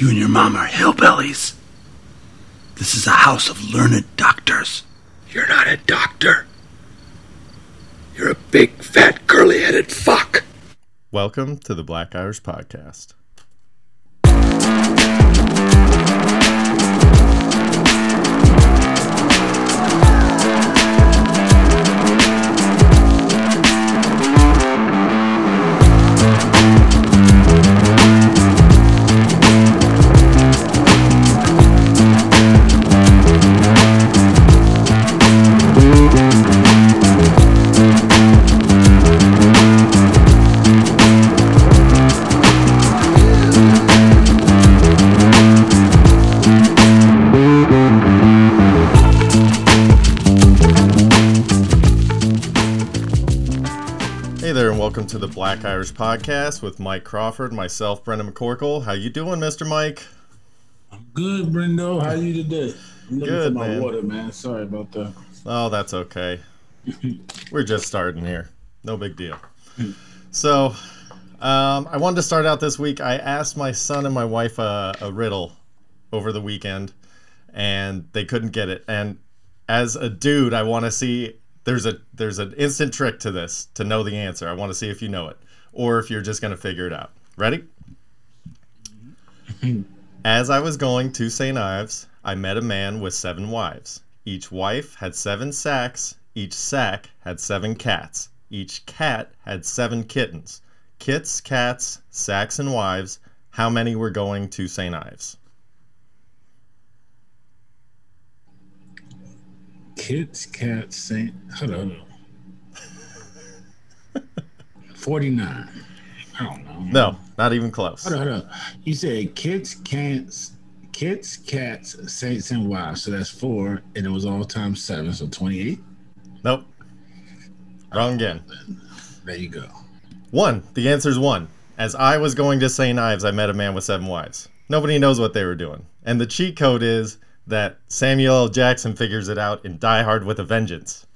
You and your mom are hillbillies. This is a house of learned doctors. You're not a doctor. You're a big, fat, curly headed fuck. Welcome to the Black Irish Podcast. Black Irish Podcast with Mike Crawford, myself, Brendan McCorkle. How you doing, Mister Mike? I'm good, Brendo. How you today? I'm looking Good, for my man. water, man. Sorry about that. Oh, that's okay. We're just starting here. No big deal. So, um, I wanted to start out this week. I asked my son and my wife a, a riddle over the weekend, and they couldn't get it. And as a dude, I want to see there's a there's an instant trick to this to know the answer. I want to see if you know it or if you're just gonna figure it out. Ready? As I was going to St. Ives, I met a man with seven wives. Each wife had seven sacks. Each sack had seven cats. Each cat had seven kittens. Kits, cats, sacks, and wives. How many were going to St. Ives? Kids, cats, Saint. Hold on. Forty-nine. I don't know. No, not even close. Hold on, hold on. You said kids, cats, kids, cats, saints, and wives. So that's four, and it was all times seven, so twenty-eight. Nope. Wrong again. There you go. One. The answer is one. As I was going to St. Ives, I met a man with seven wives. Nobody knows what they were doing. And the cheat code is that Samuel L. Jackson figures it out in Die Hard with a Vengeance.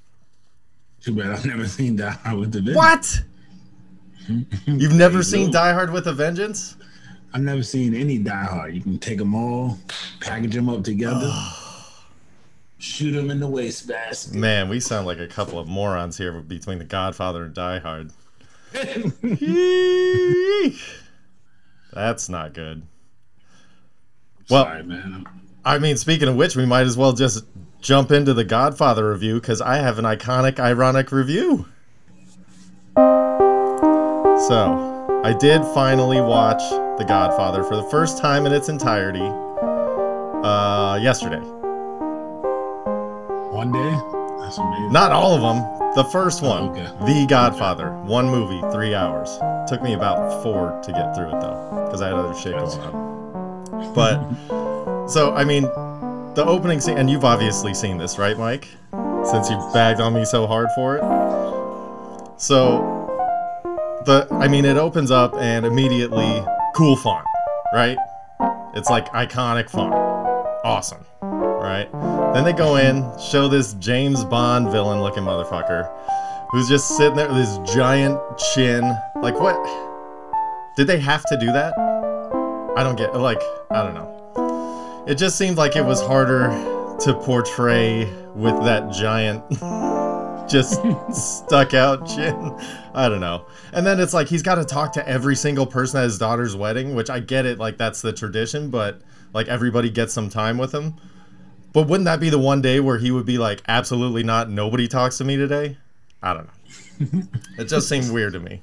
Too bad I've never seen Die Hard with the Vengeance. What? You've never seen. Die Hard with a Vengeance? I've never seen any Die Hard. You can take them all, package them up together, shoot them in the wastebasket. Man, we sound like a couple of morons here between The Godfather and Die Hard. That's not good. Well- Sorry, man. I mean, speaking of which, we might as well just jump into the Godfather review because I have an iconic, ironic review. So, I did finally watch The Godfather for the first time in its entirety uh, yesterday. One day? That's amazing. Not all of them. The first one, okay. The Godfather, one movie, three hours. Took me about four to get through it though, because I had other shit going on. But so I mean, the opening scene, and you've obviously seen this, right, Mike? Since you bagged on me so hard for it. So the, I mean, it opens up and immediately cool font, right? It's like iconic font, awesome, right? Then they go in, show this James Bond villain looking motherfucker who's just sitting there with his giant chin. Like, what? Did they have to do that? I don't get like I don't know. It just seemed like it was harder to portray with that giant just stuck out chin. I don't know. And then it's like he's got to talk to every single person at his daughter's wedding, which I get it like that's the tradition, but like everybody gets some time with him. But wouldn't that be the one day where he would be like absolutely not nobody talks to me today? I don't know. it just seemed weird to me.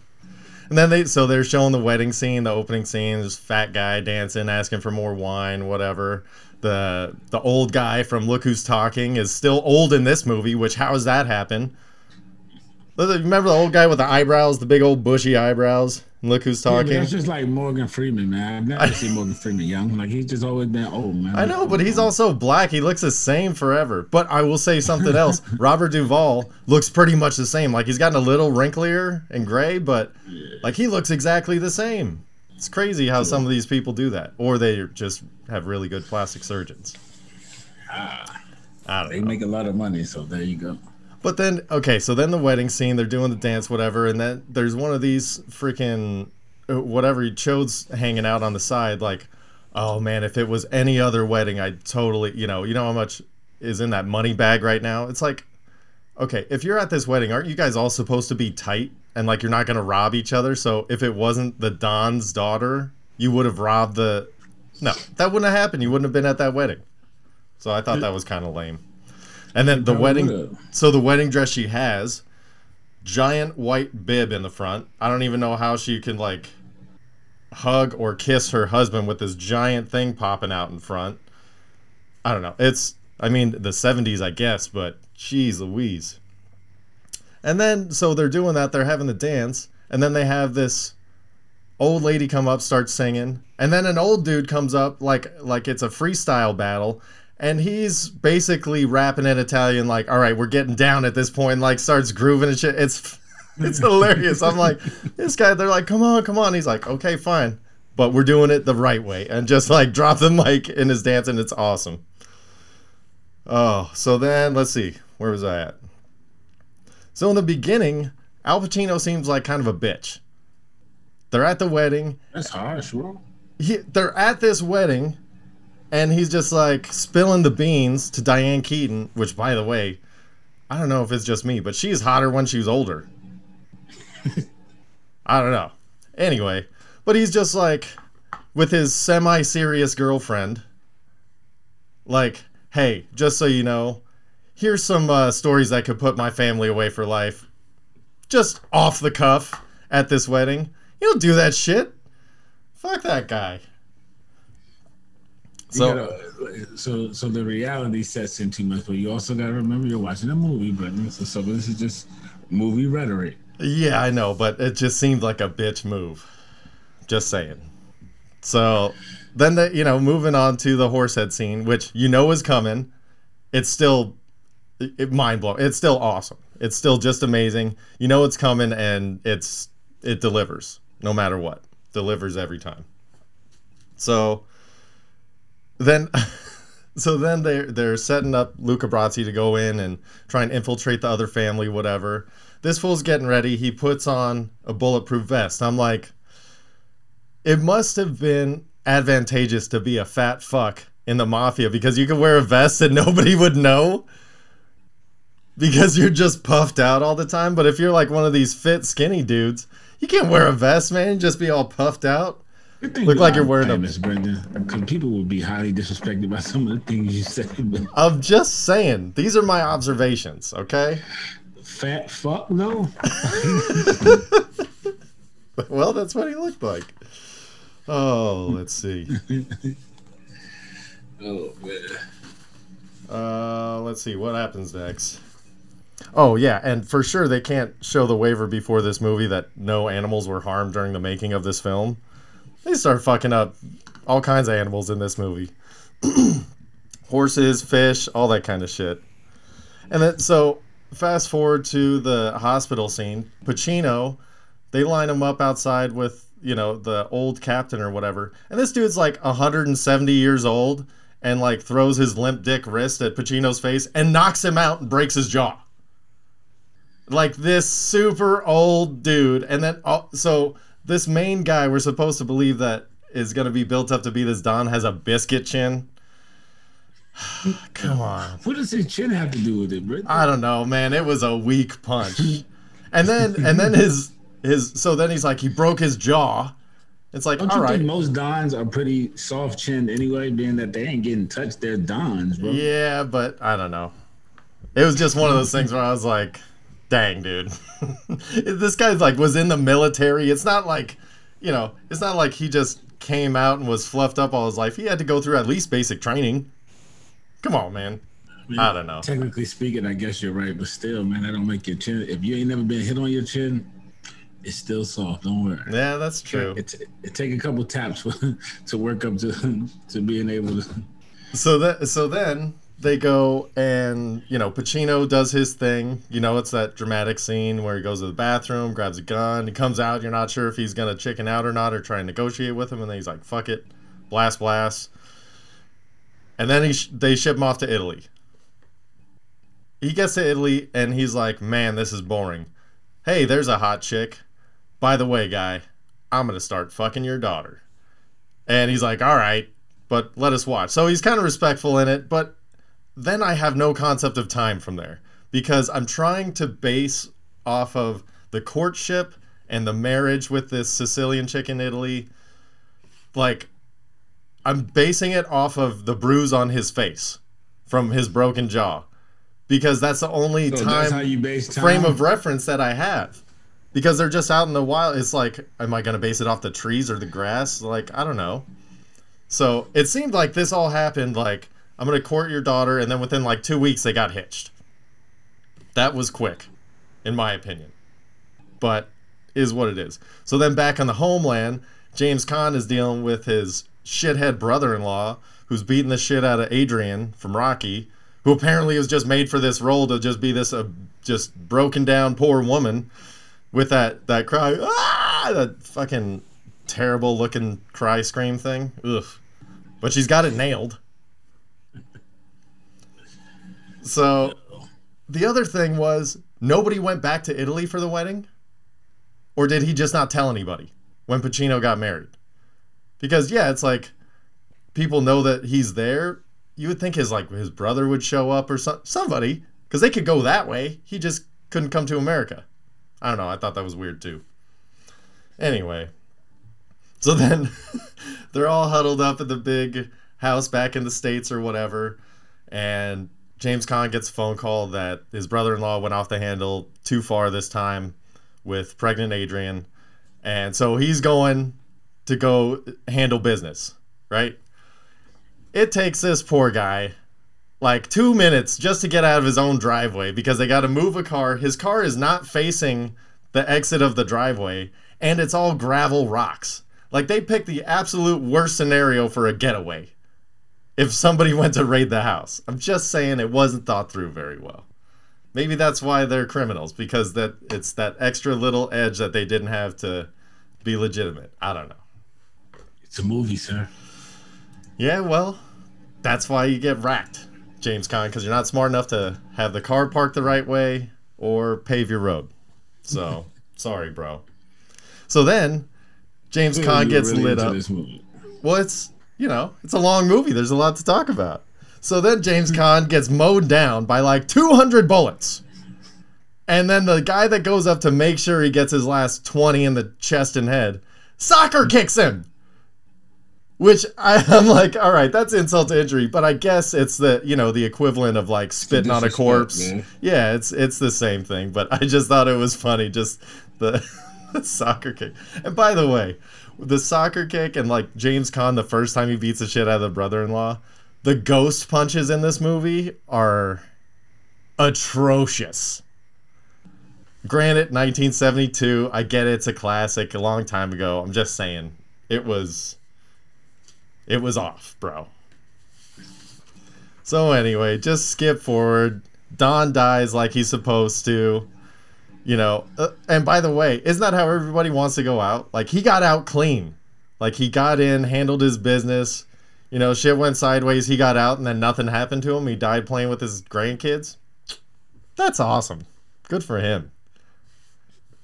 And then they so they're showing the wedding scene, the opening scene, this fat guy dancing, asking for more wine, whatever. The the old guy from Look Who's Talking is still old in this movie, which how does that happen? Remember the old guy with the eyebrows, the big old bushy eyebrows? Look Who's Yeah, Talking. that's just like Morgan Freeman, man. I've never seen Morgan Freeman young. Like he's just always been old, man. I know, but he's also black. He looks the same forever. But I will say something else. Robert Duvall looks pretty much the same. Like he's gotten a little wrinklier and gray, but like he looks exactly the same. It's crazy how some of these people do that, or they just have really good plastic surgeons. Ah, I don't they know. make a lot of money, so there you go. But then, okay, so then the wedding scene, they're doing the dance, whatever, and then there's one of these freaking uh, whatever chodes hanging out on the side, like Oh man, if it was any other wedding, I'd totally, you know, you know how much is in that money bag right now? It's like, okay, if you're at this wedding, aren't you guys all supposed to be tight and like you're not going to rob each other? So if it wasn't the Don's daughter, you would have robbed the. No, that wouldn't have happened. You wouldn't have been at that wedding. So I thought that was kind of lame. And then the wedding. would've. So the wedding dress she has, giant white bib in the front. I don't even know how she can like hug or kiss her husband with this giant thing popping out in front. I don't know. It's I mean the 70s I guess, but jeez Louise. And then so they're doing that, they're having the dance, and then they have this old lady come up, start singing, and then an old dude comes up like like it's a freestyle battle, and he's basically rapping in Italian, like, all right, we're getting down at this point, like starts grooving and shit. It's it's hilarious. I'm like, this guy, they're like, come on, come on. He's like, okay, fine. But we're doing it the right way. And just like drop the mic in his dance, and it's awesome. Oh, so then let's see. Where was I at? So in the beginning, Al Pacino seems like kind of a bitch. They're at the wedding. That's harsh, bro. He, they're at this wedding, and he's just like spilling the beans to Diane Keaton, which, by the way, I don't know if it's just me, but she's hotter when she was older. I don't know. Anyway, but he's just like with his semi serious girlfriend, like, hey, just so you know, here's some uh, stories that could put my family away for life. Just off the cuff at this wedding. You don't do that shit. Fuck that guy. So, gotta- so, so the reality sets in too much, but you also gotta remember you're watching a movie, brother. So, so this is just movie rhetoric. yeah, I know, but it just seemed like a bitch move. Just saying. So, then the you know, moving on to the horsehead scene, which you know is coming. It's still it mind blowing. It's still awesome. It's still just amazing. You know it's coming, and it's it delivers no matter what. Delivers every time. So then, so then they're they're setting up Luca Brasi to go in and try and infiltrate the other family, whatever. This fool's getting ready. He puts on a bulletproof vest. I'm like, it must have been advantageous to be a fat fuck in the mafia because you could wear a vest and nobody would know because you're just puffed out all the time. But if you're like one of these fit, skinny dudes, you can't wear a vest, man. Just be all puffed out. Look like you're wearing famous, Brendan, because people would be highly disrespected by some of the things you say. But I'm just saying, these are my observations, okay? fat fuck no. Well, that's what he looked like. Oh, let's see. Oh man. Uh, let's see what happens next. Oh yeah, and for sure they can't show the waiver before this movie that no animals were harmed during the making of this film. They start fucking up all kinds of animals in this movie. Horses, fish, all that kind of shit. And then so fast forward to the hospital scene. Pacino, they line him up outside with, you know, the old captain or whatever. And this dude's like 170 years old and like throws his limp dick wrist at Pacino's face and knocks him out and breaks his jaw. Like this super old dude. And then, oh, so this main guy we're supposed to believe that is going to be built up to be this Don has a biscuit chin. Come on. What does his chin have to do with it, Brendan? I don't know, man. It was a weak punch. And then and then his his so then he's like he broke his jaw. It's like Don't all you right. think most dons are pretty soft chinned anyway, being that they ain't getting touched? They're dons, bro. Yeah, but I don't know. It was just one of those things where I was like, dang, dude. this guy like was in the military. It's not like, you know, it's not like he just came out and was fluffed up all his life. He had to go through at least basic training. Come on, man. I don't know. Technically speaking, I guess you're right, but still, man, that don't make your chin. If you ain't never been hit on your chin, it's still soft. Don't worry. Yeah, that's true. It, it take a couple taps to work up to to being able to. So that so then they go and you know Pacino does his thing. You know it's that dramatic scene where he goes to the bathroom, grabs a gun, he comes out. You're not sure if he's gonna chicken out or not, or try and negotiate with him, and then he's like, "Fuck it, blast, blast." And then he sh- they ship him off to Italy. He gets to Italy and he's like, "Man, this is boring." Hey, there's a hot chick. By the way, guy, I'm gonna start fucking your daughter. And he's like, "All right." but let us watch. So he's kind of respectful in it, but then I have no concept of time from there because I'm trying to base off of the courtship and the marriage with this Sicilian chick in Italy. Like, I'm basing it off of the bruise on his face from his broken jaw because that's the only So time that's how you base time. frame of reference that I have. Because they're just out in the wild. It's like, am I going to base it off the trees or the grass? Like, I don't know. So it seemed like this all happened like, I'm going to court your daughter, and then within like two weeks, they got hitched. That was quick, in my opinion. But is what it is. So then back on the homeland, James Caan is dealing with his shithead brother in law who's beating the shit out of Adrian from Rocky, who apparently was just made for this role to just be this uh, just broken down poor woman with that that cry ah that fucking terrible looking cry scream thing. Ugh. But she's got it nailed. So the other thing was nobody went back to Italy for the wedding? Or did he just not tell anybody when Pacino got married? Because yeah, it's like people know that he's there. You would think his like his brother would show up or some, somebody because they could go that way. He just couldn't come to America. I don't know. I thought that was weird too. Anyway, so then they're all huddled up at the big house back in the states or whatever, and James Caan gets a phone call that his brother-in-law went off the handle too far this time with pregnant Adrian, and so he's going to go handle business, right? It takes this poor guy like two minutes just to get out of his own driveway because they got to move a car. His car is not facing the exit of the driveway, and it's all gravel rocks. Like they picked the absolute worst scenario for a getaway if somebody went to raid the house. I'm just saying it wasn't thought through very well. Maybe that's why they're criminals because that it's that extra little edge that they didn't have to be legitimate. I don't know. It's a movie, sir. Yeah, well, that's why you get racked, James Caan, because you're not smart enough to have the car parked the right way or pave your road. So, sorry, bro. So then, James You're gets really lit up. Well, it's you know, it's a long movie. There's a lot to talk about. So then James Caan gets mowed down by like 200 bullets. And then the guy that goes up to make sure he gets his last 20 in the chest and head, soccer kicks him. Which I, I'm like, all right, that's insult to injury, but I guess it's the you know the equivalent of like spitting on a corpse. Yeah, it's it's the same thing. But I just thought it was funny, just the, the soccer kick. And by the way, the soccer kick and like James Caan the first time he beats the shit out of the brother-in-law, the ghost punches in this movie are atrocious. Granted, 1972, I get it, it's a classic, a long time ago. I'm just saying, it was, it was off, bro. So anyway, just skip forward. Don dies like he's supposed to. You know, uh, and by the way, isn't that how everybody wants to go out? Like he got out clean. Like he got in, handled his business. You know, shit went sideways. He got out, and then nothing happened to him. He died playing with his grandkids. That's awesome. Good for him.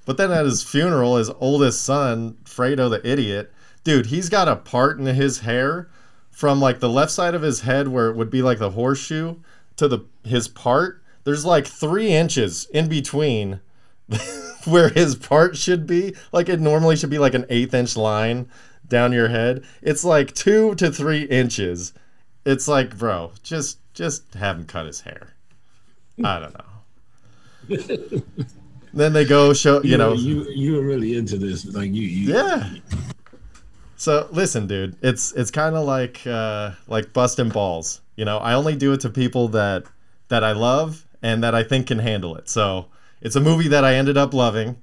But then at his funeral, his oldest son, Fredo the idiot, dude, he's got a part in his hair from like the left side of his head where it would be like the horseshoe to the his part. There's like three inches in between where his part should be. Like it normally should be like an eighth inch line down your head. It's like two to three inches. It's like, bro, just just have him cut his hair. I don't know. then they go show you know you you were really into this, like you, you yeah. So listen, dude, it's it's kind of like uh, like busting balls. You know, I only do it to people that that I love and that I think can handle it. So it's a movie that I ended up loving.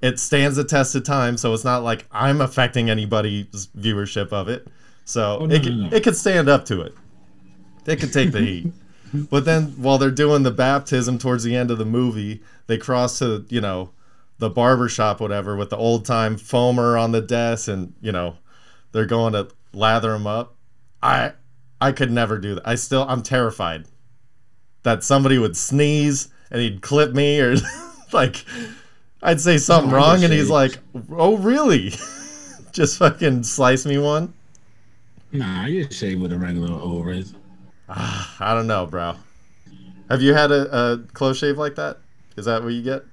It stands the test of time, so it's not like I'm affecting anybody's viewership of it. So Oh, no, it no, could, no. it could stand up to it. It could take the heat. But then while they're doing the baptism towards the end of the movie, they cross to, you know, the barber shop, whatever, with the old time foamer on the desk and, you know, they're going to lather him up. I I could never do that. I still I'm terrified that somebody would sneeze and he'd clip me or like I'd say something I wrong and he's like, "Oh, really?" Just fucking slice me one. Nah, you get shaved with a regular old razor. Ah, I don't know, bro. Have you had a, a close shave like that? Is that what you get?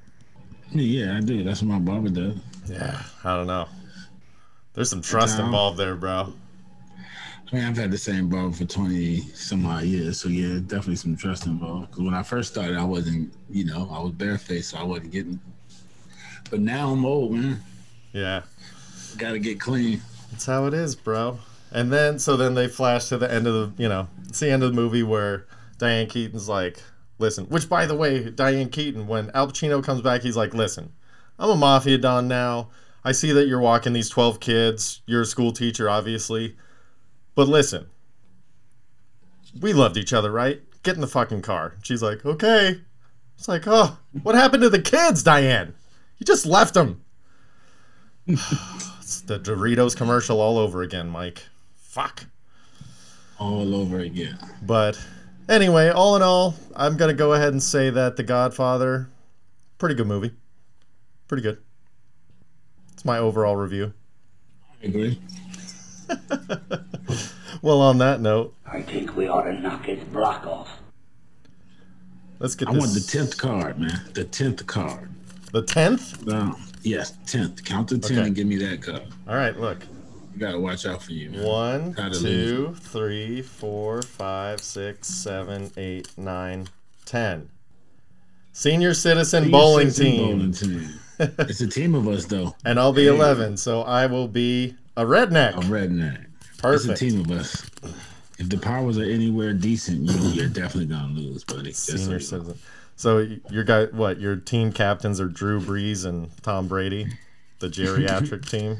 Yeah, I do. That's what my barber does. Yeah, I don't know. There's some trust involved there, bro. I mean, I've had the same barber for 20 some odd years. So, yeah, definitely some trust involved. Because when I first started, I wasn't, you know, I was barefaced, so I wasn't getting. But now I'm old, man. Yeah, Got to get clean. that's how it is, bro. And then, so then they flash to the end of the, you know, it's the end of the movie where Diane Keaton's like, listen, which by the way, Diane Keaton, when Al Pacino comes back, he's like, listen, I'm a mafia don now. I see that you're walking these 12 kids. You're a school teacher, obviously. But listen, we loved each other, right? Get in the fucking car. She's like, okay. It's like, oh, what happened to the kids, Diane? You just left them. it's the Doritos commercial all over again, Mike. Fuck. All over again. But anyway, all in all, I'm going to go ahead and say that The Godfather, pretty good movie. Pretty good. It's my overall review. I agree. Well, on that note, I think we ought to knock his block off. let's get I this. want the 10th card, man. The 10th card. the 10th? No, yes, 10th. Count to 10 Okay. and give me that card. All right, look. You got to watch out for you, man. One, Gotta two, three, four, five, six, seven, eight, nine, ten. Senior citizen Senior bowling citizen team. Bowling team. it's a team of us, though. And I'll be 11, so I will be a redneck. A redneck. Perfect. It's a team of us. If the powers are anywhere decent, you, you're definitely gonna lose, buddy. Just so Senior you know. citizen. So y- your guy, what? Your team captains are Drew Brees and Tom Brady, the geriatric team.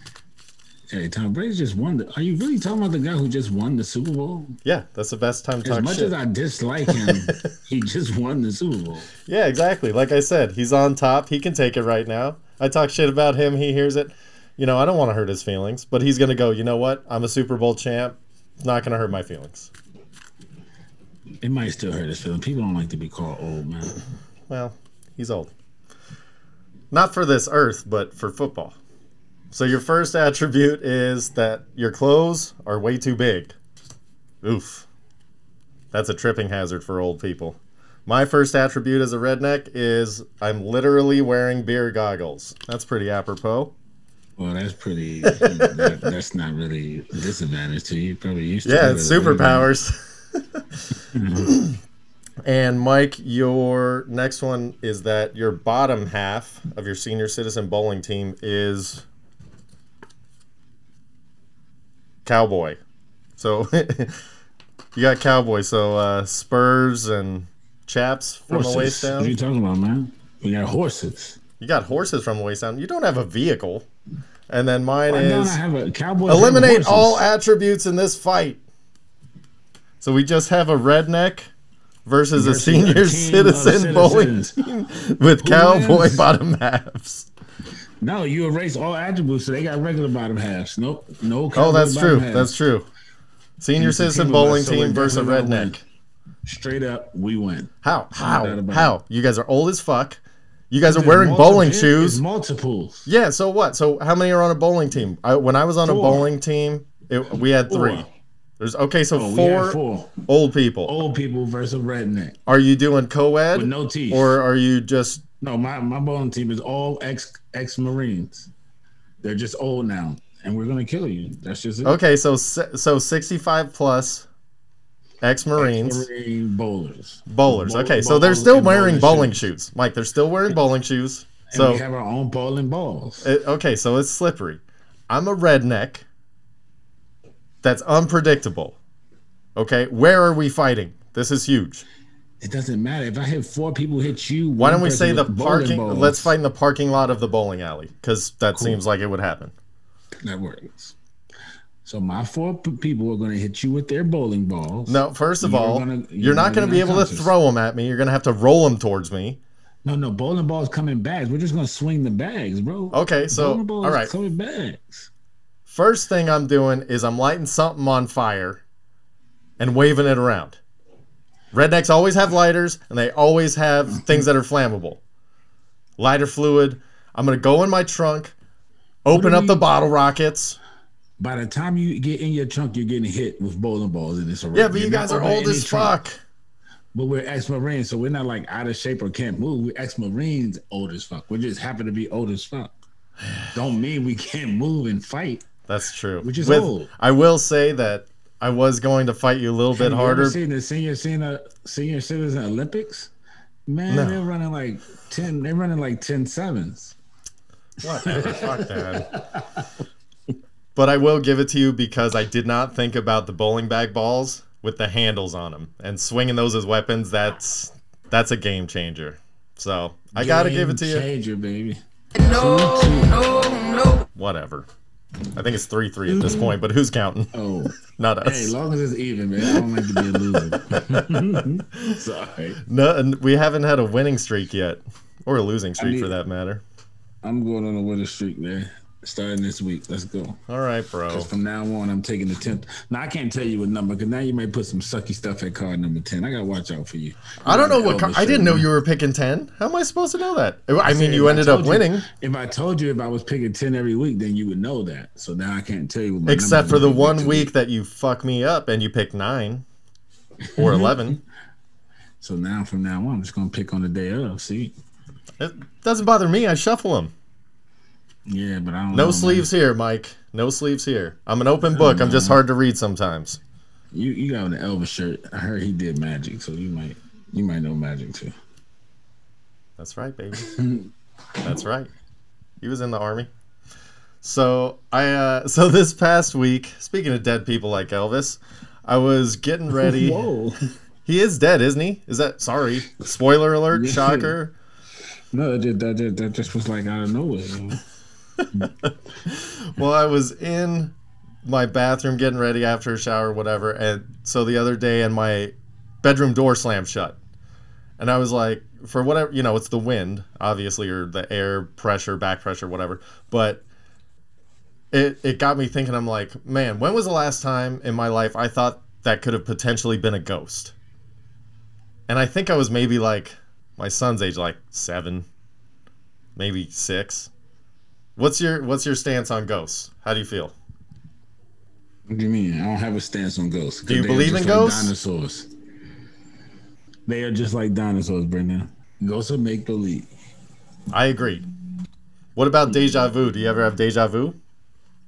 Hey, Tom Brady just won. The, are you really talking about the guy who just won the Super Bowl? Yeah, that's the best time to As talk much shit. as much as I dislike him, he just won the Super Bowl. Yeah, exactly. Like I said, he's on top. He can take it right now. I talk shit about him. He hears it. You know, I don't want to hurt his feelings, but he's going to go, you know what? I'm a Super Bowl champ. It's not going to hurt my feelings. It might still hurt his feelings. People don't like to be called old, man. Well, he's old. Not for this earth, but for football. So your first attribute is that your clothes are way too big. Oof. That's a tripping hazard for old people. My first attribute as a redneck is I'm literally wearing beer goggles. That's pretty apropos. Well, that's pretty. that, that's not really a disadvantage to you. Probably used to. Yeah, it it's as a redneck. superpowers. and Mike, your next one is that your bottom half of your senior citizen bowling team is cowboy. So you got cowboy. So uh, spurs and chaps from the waist Horses. What are you talking about, man? We got horses. You got horses from the waist down. You don't have a vehicle. And then mine Why is I have a cowboy? eliminate all attributes in this fight. So we just have a redneck versus, a Versus a senior team of citizen bowling team with cowboy wins? bottom halves. No, you erase all attributes, so they got regular bottom halves. Nope, no. Oh, that's true. halves. That's true. Senior It's citizen team of us, bowling so team versus a redneck. Straight up, we win. How? How? How? You guys are old as fuck. You guys are There's wearing multiple- bowling shoes. multiples. Yeah. So what? So how many are on a bowling team? I, when I was on a bowling team, it, we had three. Four. There's okay. So Oh, four, four old people. old people versus redneck Are you doing co-ed with no teeth. or are you just no, my my bowling team is all ex ex Marines. They're just old now, and we're gonna kill you. That's just it. okay? So so 65 plus ex-marines Marine bowlers. bowlers. Bowl- Okay, so they're still wearing bowling shoes. shoes. Mike, they're still wearing bowling shoes. And So we have our own bowling balls. it- okay, so it's slippery. I'm a redneck. That's unpredictable. Okay, where are we fighting? This is huge. It doesn't matter if I hit four people hit you. Why don't we say the parking? balls. Let's fight in the parking lot of the bowling alley because that seems like it would happen. That works. So my four p- people are going to hit you with their bowling balls. No, first of You're all, gonna- you're you're not going gonna be be able to throw them at me. You're going to have to roll them towards me. no, no. Bowling balls come in bags. We're just going to swing the bags, bro. Okay, so bowling balls all right. come in bags. First thing I'm doing is I'm lighting something on fire and waving it around. Rednecks always have lighters and they always have things that are flammable. Lighter fluid. I'm going to go in my trunk, open up the bottle rockets. By the time you get in your trunk, you're getting hit with bowling balls, and it's a Yeah, but you guys are old as trunk. fuck. But we're ex-marines, so we're not like out of shape or can't move. We're ex-marines, old as fuck. We just happen to be old as fuck. Don't mean we can't move and fight. That's true. Which is With- old. I will say that I was going to fight you a little bit Have ever harder. seen the senior senior senior citizen Olympics? Man, No. they're running like ten. They're running like 10 sevens. Whatever, fuck that. But I will give it to you because I did not think about the bowling bag balls with the handles on them and swinging those as weapons. That's that's a game changer. So I gotta give it to you. Changer, baby. Whatever. I think it's three three at this mm-hmm. point, but who's counting? Oh, Not us. hey, us. long as it's even, man. I don't like to be a loser. Sorry. No, we haven't had a winning streak yet, or a losing streak need- for that matter. I'm going on a winning streak, man. Starting this week. Let's go. All right, bro. Because from now on, I'm taking the 10th. Now, I can't tell you what number, because now you might put some sucky stuff at card number 10. I got to watch out for you. I don't know what. Car- I didn't know you were picking ten. How am I supposed to know that? I mean, you ended up you- winning, if I told you if I was picking 10 every week, then you would know that. So now I can't tell you except for the one week that you fuck me up and you picked nine or eleven. So now from now on, I'm just going to pick on the day of. See? It doesn't bother me. I shuffle them. Yeah, but I don't know. No man. sleeves here, Mike. No sleeves here. I'm an open book. I'm just hard to read sometimes. You you got an Elvis shirt. I heard he did magic, so you might you might know magic too. That's right, baby. That's right. He was in the army. So I uh so this past week, speaking of dead people like Elvis, I was getting ready. Whoa. He is dead, isn't he? Is that sorry? Spoiler alert, Yeah. shocker. No, that that, just, that just was like out of nowhere. Well, I was in my bathroom getting ready after a shower, whatever, and so the other day, and my bedroom door slammed shut, and I was like, for whatever, you know, it's the wind, obviously, or the air pressure, back pressure, whatever, but it it got me thinking. I'm like, man, when was the last time in my life I thought that could have potentially been a ghost? And I think I was maybe like my son's age, like seven, maybe six. What's your what's your stance on ghosts? How do you feel? What do you mean? I don't have a stance on ghosts. Do you believe in like ghosts? Dinosaurs. They are just like dinosaurs, Brendan. Ghosts are make believe. I agree. What about deja vu? Do you ever have deja vu?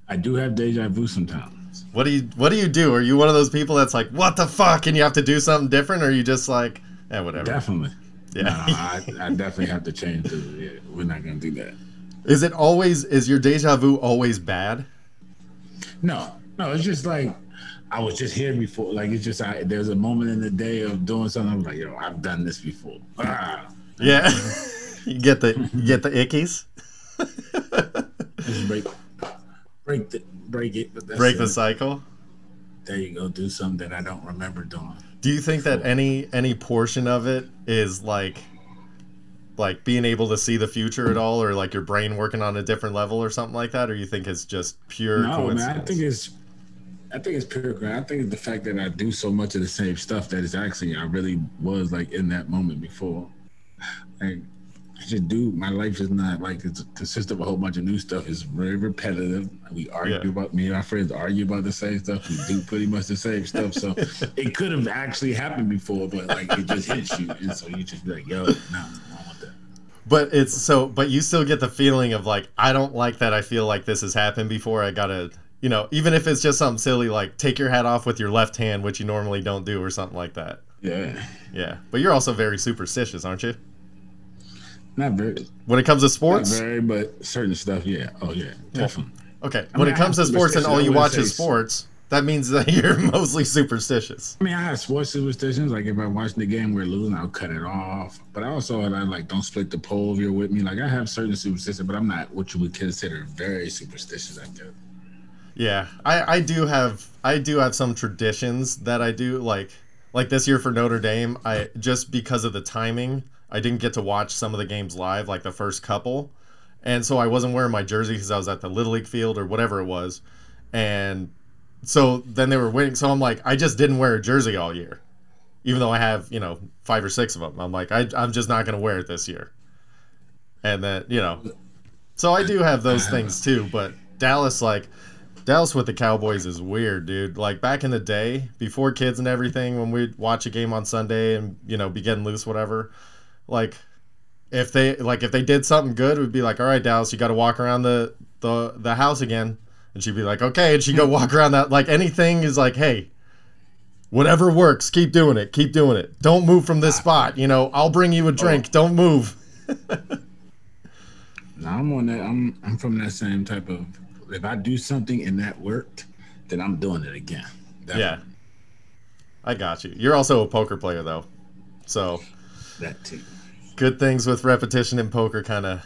I do have deja vu sometimes. What do you What do you do? Are you one of those people that's like, "What the fuck?" and you have to do something different, or are you just like, "Eh, whatever." Definitely. Yeah. No, I, I definitely have to change. The, yeah, we're not gonna do that. Is it always? Is your deja vu always bad? No, no, it's just like I was just here before. Like it's just I, there's a moment in the day of doing something. I'm like, yo, I've done this before. Ah, Yeah. you get the you get the ickies. just break, break the, break it. Break the it. cycle. There you go. Do something that I don't remember doing. Do you think that any any portion of it is like like being able to see the future at all or like your brain working on a different level or something like that or you think it's just pure No, coincidence? man. I think it's. I think it's pure. I think it's the fact that I do so much of the same stuff that is actually I really was like in that moment before. Like I just do. My life is not like it's consists of a whole bunch of new stuff. It's very repetitive. We argue Yeah. about me and my friends argue about the same stuff. We do pretty much the same stuff. So it could have actually happened before, but like it just hits you, and so you just be like, "Yo, no, I don't want that." But it's so, but you still get the feeling of like, I don't like that. I feel like this has happened before. I gotta, you know, even if it's just something silly like take your hat off with your left hand, which you normally don't do, or something like that. Yeah, Yeah. But you're also very superstitious, aren't you? not very, When it comes to sports not very, but certain stuff. Yeah. Oh yeah, definitely. Okay. I When mean, it comes to sports and all you watch is sports, that means that you're mostly superstitious. I mean, I have sports superstitions. Like if I'm watching the game we're losing, I'll cut it off. But I also I like don't split the pole if you're with me. Like I have certain superstitions, but I'm not what you would consider very superstitious. I guess. Yeah, I, I do have I do have some traditions that I do like like this year for Notre Dame. I just because of the timing, I didn't get to watch some of the games live, like the first couple, and so I wasn't wearing my jersey because I was at the little league field or whatever it was, and so then they were winning. So I'm like, I just didn't wear a jersey all year, even though I have you know five or six of them. I'm like, I, I'm just not gonna wear it this year, and then you know, so I do have those things too. But Dallas like. Dallas with the Cowboys is weird, dude. Like back in the day, before kids and everything, when we'd watch a game on Sunday and you know be getting loose, whatever. Like if they like if they did something good, we'd be like, all right, Dallas, you got to walk around the the the house again, and she'd be like, okay, and she'd go walk around that. Like anything is like, hey, whatever works, keep doing it, keep doing it. Don't move from this spot. You know, I'll bring you a drink. Oh. Don't move. Now I'm on that. I'm I'm from that same type of. If I do something and that worked, then I'm doing it again. That, Yeah, I got you. You're also a poker player though, so. that too. good things with repetition in poker kind of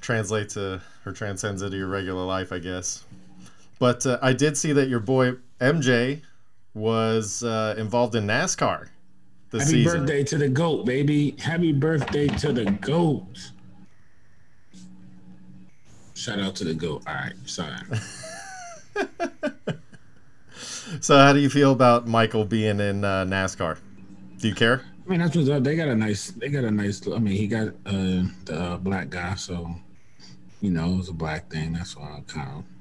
translate to or transcends into your regular life, I guess. But uh, I did see that your boy MJ was uh, involved in NASCAR this Happy season. birthday to the goat, baby! Happy birthday to the goat. Shout out to the goat. All right, sorry. So, how do you feel about Michael being in uh, NASCAR? Do you care? I mean, that's what they got a nice. They got a nice. I mean, he got uh, the uh, black guy, so you know it was a black thing. That's why I kind of.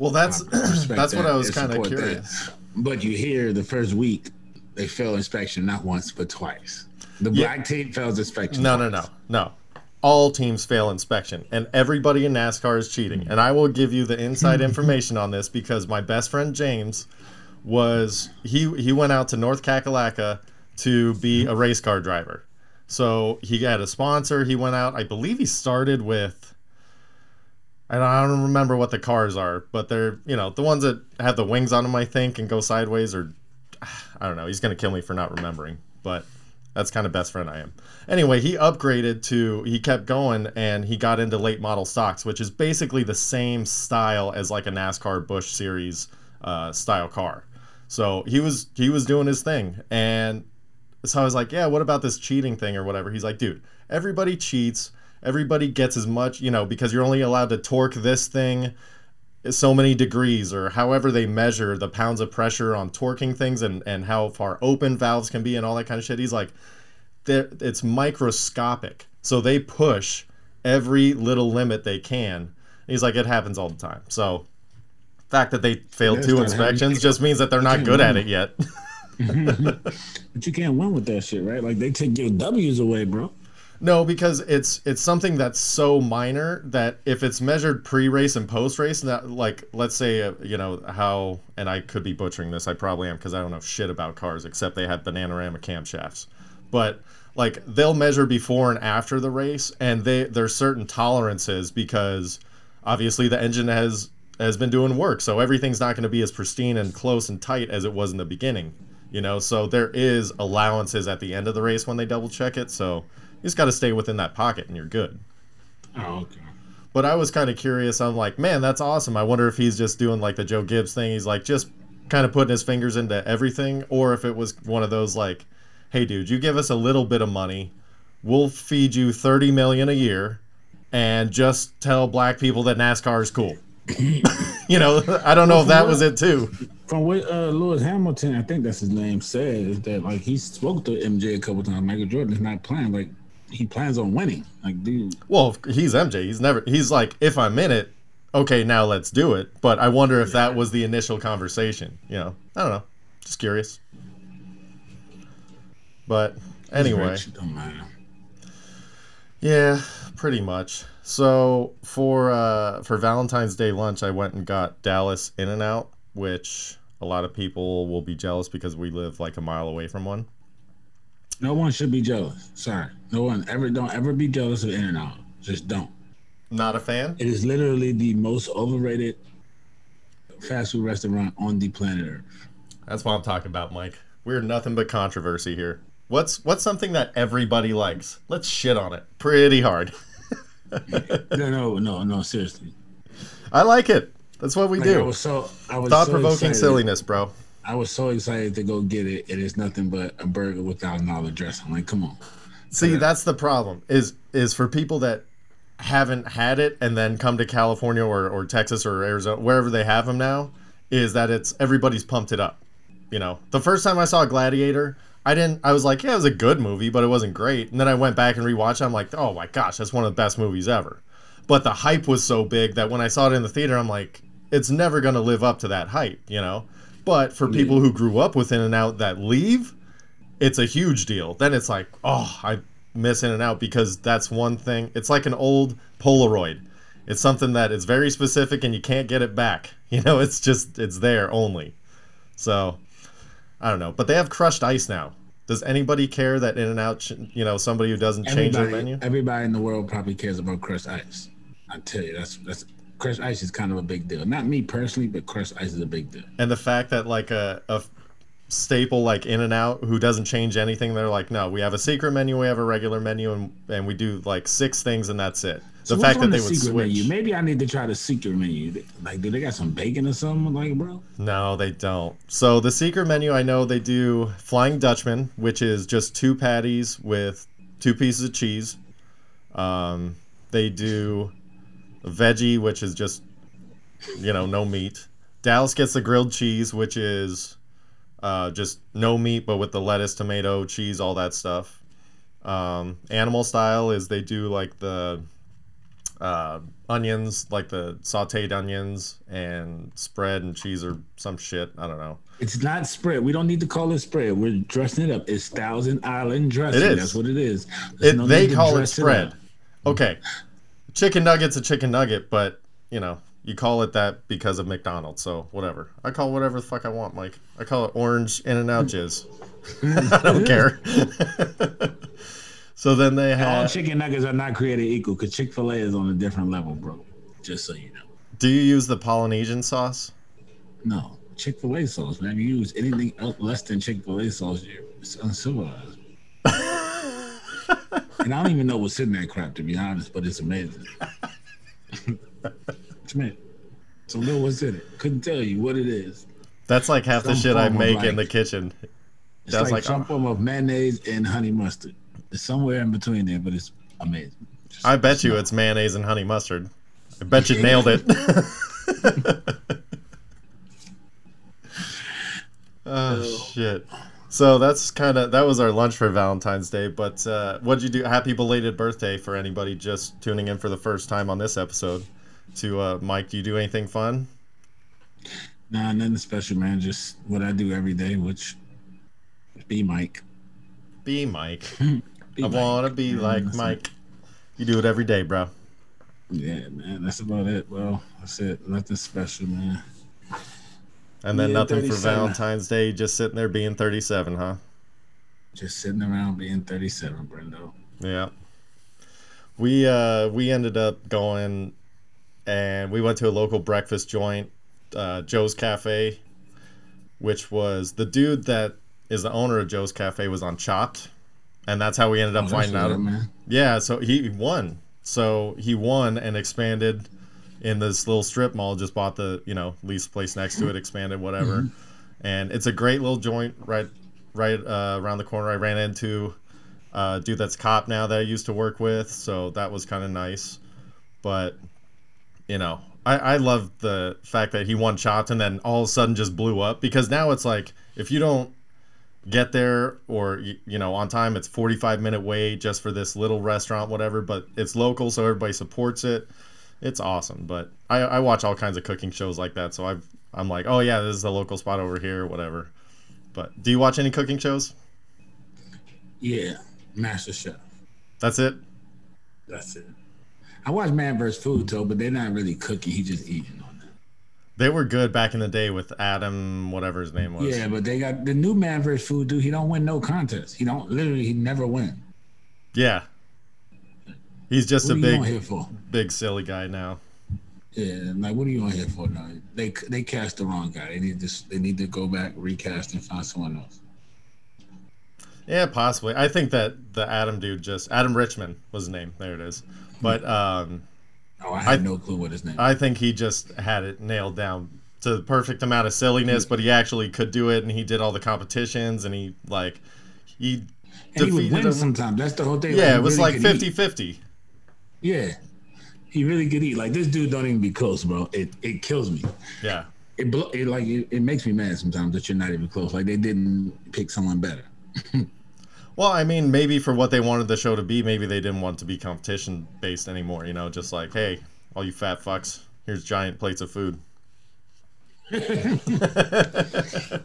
Well, that's that's what that I was kind of support that. curious. But you hear the first week they fail inspection not once but twice. The Yeah. black team fails inspection. No, no, no, no. All teams fail inspection, and everybody in NASCAR is cheating. And I will give you the inside information on this because my best friend James was he he went out to North Kakalaka to be a race car driver. So he had a sponsor. He went out. I believe he started with. I don't, I don't remember what the cars are, but they're you know the ones that have the wings on them. I think and go sideways, or I don't know. He's gonna kill me for not remembering, but that's kind of best friend I am. Anyway, he upgraded to he kept going and he got into late model stocks, which is basically the same style as like a NASCAR Busch Series uh, style car. So he was he was doing his thing, and so I was like, yeah, what about this cheating thing or whatever? He's like, dude, everybody cheats. Everybody gets as much, you know, because you're only allowed to torque this thing so many degrees or however they measure the pounds of pressure on torquing things and, and how far open valves can be and all that kind of shit. He's like, it's microscopic. So they push every little limit they can. He's like, it happens all the time. So fact that they failed two inspections just means that they're not good at it yet. But you can't win with that shit, right? Like they take your W's away, bro. No, because it's it's something that's so minor that if it's measured pre-race and post-race, that like let's say uh, you know how, and I could be butchering this, I probably am because I don't know shit about cars except they have Bananarama camshafts, but like they'll measure before and after the race, and they there's certain tolerances because obviously the engine has has been doing work, so everything's not going to be as pristine and close and tight as it was in the beginning, you know. So there is allowances at the end of the race when they double check it, so. You just got to stay within that pocket and you're good. Oh, okay. But I was kind of curious. I'm like, man, that's awesome. I wonder if he's just doing like the Joe Gibbs thing. He's like just kind of putting his fingers into everything, or if it was one of those like, hey, dude, you give us a little bit of money, we'll feed you 30 million a year, and just tell black people that NASCAR is cool. you know, I don't know if that was it too. From what uh, Lewis Hamilton, I think that's his name, said is that like he spoke to MJ a couple times. Michael Jordan is not playing like he plans on winning. Like, dude, Well, he's MJ. He's never. He's like, if I'm in it, okay, now let's do it. But I wonder if that was the initial conversation. You know, I don't know. Just curious. But anyway, Rich, don't matter. yeah, pretty much. So for uh, for Valentine's Day lunch, I went and got Dallas In and Out, which a lot of people will be jealous because we live like a mile away from one. No one should be jealous. Sorry, no one ever. Don't ever be jealous of In and Out. Just don't. Not a fan. It is literally the most overrated fast food restaurant on the planet Earth. That's what I'm talking about, Mike. We're nothing but controversy here. What's what's something that everybody likes? Let's shit on it pretty hard. No, no, no, no. Seriously. I like it. That's what we Like, I do. was so I was Thought provoking excited. silliness, bro. I was so excited to go get it. It is nothing but a burger with thousand dollar dressing. Like, come on. See, that's the problem. Is is for people that haven't had it and then come to California or, or Texas or Arizona, wherever they have them now, is that it's everybody's pumped it up. You know, the first time I saw Gladiator, I didn't. I was like, yeah, it was a good movie, but it wasn't great. And then I went back and rewatched. it. I'm like, oh my gosh, that's one of the best movies ever. But the hype was so big that when I saw it in the theater, I'm like, it's never going to live up to that hype, you know. But for people who grew up with In and Out that leave, it's a huge deal. Then it's like, oh, I miss In and Out because that's one thing. It's like an old Polaroid. It's something that is very specific and you can't get it back. You know, it's just it's there only. So I don't know, but they have crushed ice now. Does anybody care that In and Out, you know, somebody who doesn't change their menu? everybody in the world probably cares about crushed ice. I tell you, that's that's crushed ice is kind of a big deal. Not me personally, but crushed ice is a big deal. and the fact that like a, a staple like in and out who doesn't change anything they're like no we have a secret menu we have a regular menu and, and we do like six things and that's it the what's fact that they the would switch menu? Maybe I need to try the secret menu. Like, do they got some bacon or something? Like, bro, no they don't so the secret menu i know they do flying dutchman which is just two patties with two pieces of cheese um, they do veggie which is just you know no meat dallas gets the grilled cheese which is uh, just no meat but with the lettuce tomato cheese all that stuff um, animal style is they do like the uh, onions like the sauteed onions and spread and cheese or some shit i don't know it's not spread. We don't need to call it spread. We're dressing it up. It's Thousand Island dressing. It is. That's what it is. It, no they call it spread up. okay chicken nugget's a chicken nugget but you know you call it that because of mcdonald's so whatever i call whatever the fuck i want mike i call it orange in and out jizz i don't care so then they All have chicken nuggets are not created equal because Chick Fil A is on a different level, bro. Just so you know. do you use the polynesian sauce No, Chick Fil A sauce, man. You use anything else less than Chick Fil A sauce, you're it's uncivilized. And I don't even know what's in that crap, to be honest, but it's amazing. it's amazing. So little what's in it. Couldn't tell you what it is. that's like half the shit i make in the kitchen It's That's like, like- some uh, form of mayonnaise and honey mustard. It's somewhere in between there, but it's amazing. Just- i bet you it's mayonnaise and honey mustard i bet you nailed it oh shit so that's kind of that was our lunch for valentine's day but uh, what'd you do happy belated birthday for anybody just tuning in for the first time on this episode to uh, mike do you do anything fun Nah, nothing special, man. Just what I do every day, which be Mike. be mike Be i Mike. want to be Man, like that's it. mike you do it every day bro Yeah, man. That's about it. Well, that's it. Nothing special, man. And then Yeah, nothing for valentine's day just sitting there being 37 huh Just sitting around being 37, Brendo. Yeah. We uh we ended up going and we went to a local breakfast joint, uh, Joe's Cafe, which was the dude that is the owner of Joe's Cafe was on Chopped, and that's how we ended up Oh, finding out. Yeah, so he won. So he won and expanded in this little strip mall. Just bought the you know leased place next to it, expanded whatever, and it's a great little joint right right uh, around the corner. I ran into a dude that's cop now that I used to work with, so that was kind of nice. But you know, I I love the fact that he won Chopped and then all of a sudden just blew up because now it's like if you don't get there or you know on time it's 45 minute wait just for this little restaurant whatever but it's local so everybody supports it it's awesome but i, I watch all kinds of cooking shows like that so i've i'm like oh yeah this is a local spot over here whatever but do you watch any cooking shows Yeah, Master Chef. that's it That's it. I watch Man vs. Food, too, but they're not really cooking. He just eating on them. they were good back in the day with adam whatever his name was Yeah, but they got the new Man vs. Food dude. He don't win no contest. He don't literally. He never win. yeah he's just What a are you on big here for? big silly guy now Yeah, like what are you on here for now? They they cast the wrong guy. They need to they need to go back, recast, and find someone else. Yeah, possibly. I think that the Adam dude just Adam Richman was his name. There it is. But um, Oh, I had I- no clue what his name. I think he just had it nailed down to the perfect amount of silliness, but he actually could do it, and he did all the competitions, and he like he and he would win him. sometimes. That's the whole thing. Yeah, he it was really like could eat. 50-50. Yeah, he really could eat. Like this dude don't even be close, bro. It it kills me. Yeah, It, blo- it like it, it makes me mad sometimes that you're not even close. Like they didn't pick someone better. Well, I mean, maybe for what they wanted the show to be, maybe they didn't want to be competition based anymore. You know, just like, hey, all you fat fucks, here's giant plates of food. I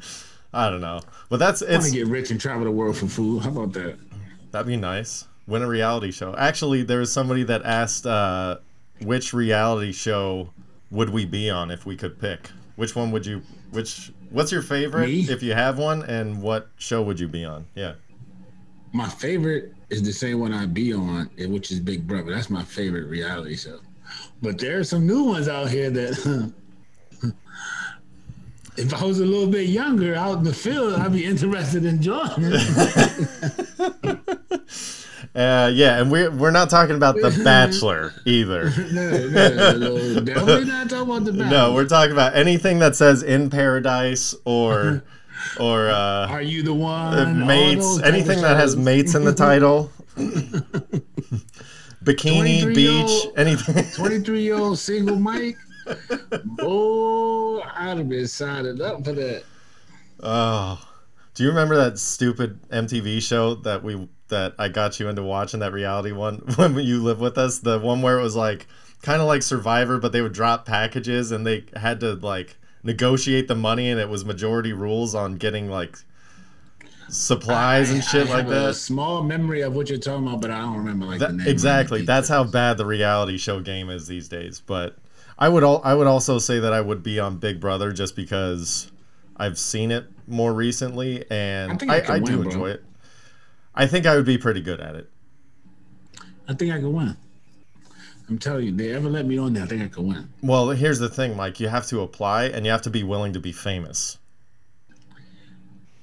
don't know, but that's I want it's to get rich and travel the world for food. How about that? that'd be nice. Win a reality show. Actually, there was somebody that asked uh, which reality show would we be on if we could pick. Which one would you? Which what's your favorite Me? if you have one, and what show would you be on? Yeah. My favorite is the same one I'd be on, which is Big Brother. That's my favorite reality show. But there are some new ones out here that, if I was a little bit younger out in the field, I'd be interested in joining. Uh, yeah, and we're we're not talking about The Bachelor either. no, no, no, definitely not talking about the Bachelor. No, we're talking about anything that says in paradise or or uh, Are you the one? uh, mates, those type of anything that has mates in the title. Bikini beach, anything. 23 year old single Mike. Oh, I'd have been signing up for that. Oh, do you remember that stupid MTV show that we that I got you into watching that reality one when you live with us? The one where it was like kind of like Survivor, but they would drop packages and they had to like negotiate the money, and it was majority rules on getting like supplies and shit I like have A that. small memory of what you're talking about, but I don't remember like the That- name. of the exactly. That's how bad the reality show game is these days. But I would al- I would also say that I would be on Big Brother just because I've seen it more recently and I I, I I do bro. enjoy it. I think I would be pretty good at it. I think I could win. I'm telling you, they ever let me on there, I think I could win. Well, here's the thing, Mike. You have to apply and you have to be willing to be famous.